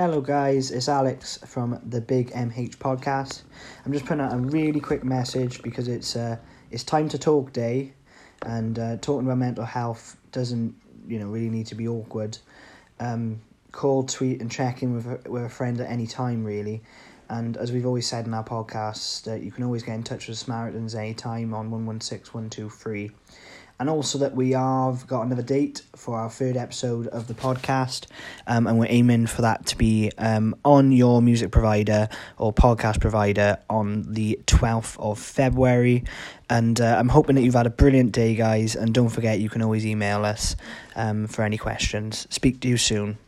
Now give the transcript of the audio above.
Hello, guys. It's Alex from the Big MH podcast. I'm just putting out a really quick message because it's uh, it's time to talk day, and uh, talking about mental health doesn't you know really need to be awkward. Um, call, tweet, and check in with a, with a friend at any time, really. And as we've always said in our podcast, uh, you can always get in touch with Samaritans anytime on one one six one two three and also that we have got another date for our third episode of the podcast, um, and we're aiming for that to be um, on your music provider or podcast provider on the 12th of February. And uh, I'm hoping that you've had a brilliant day, guys, and don't forget you can always email us um, for any questions. Speak to you soon.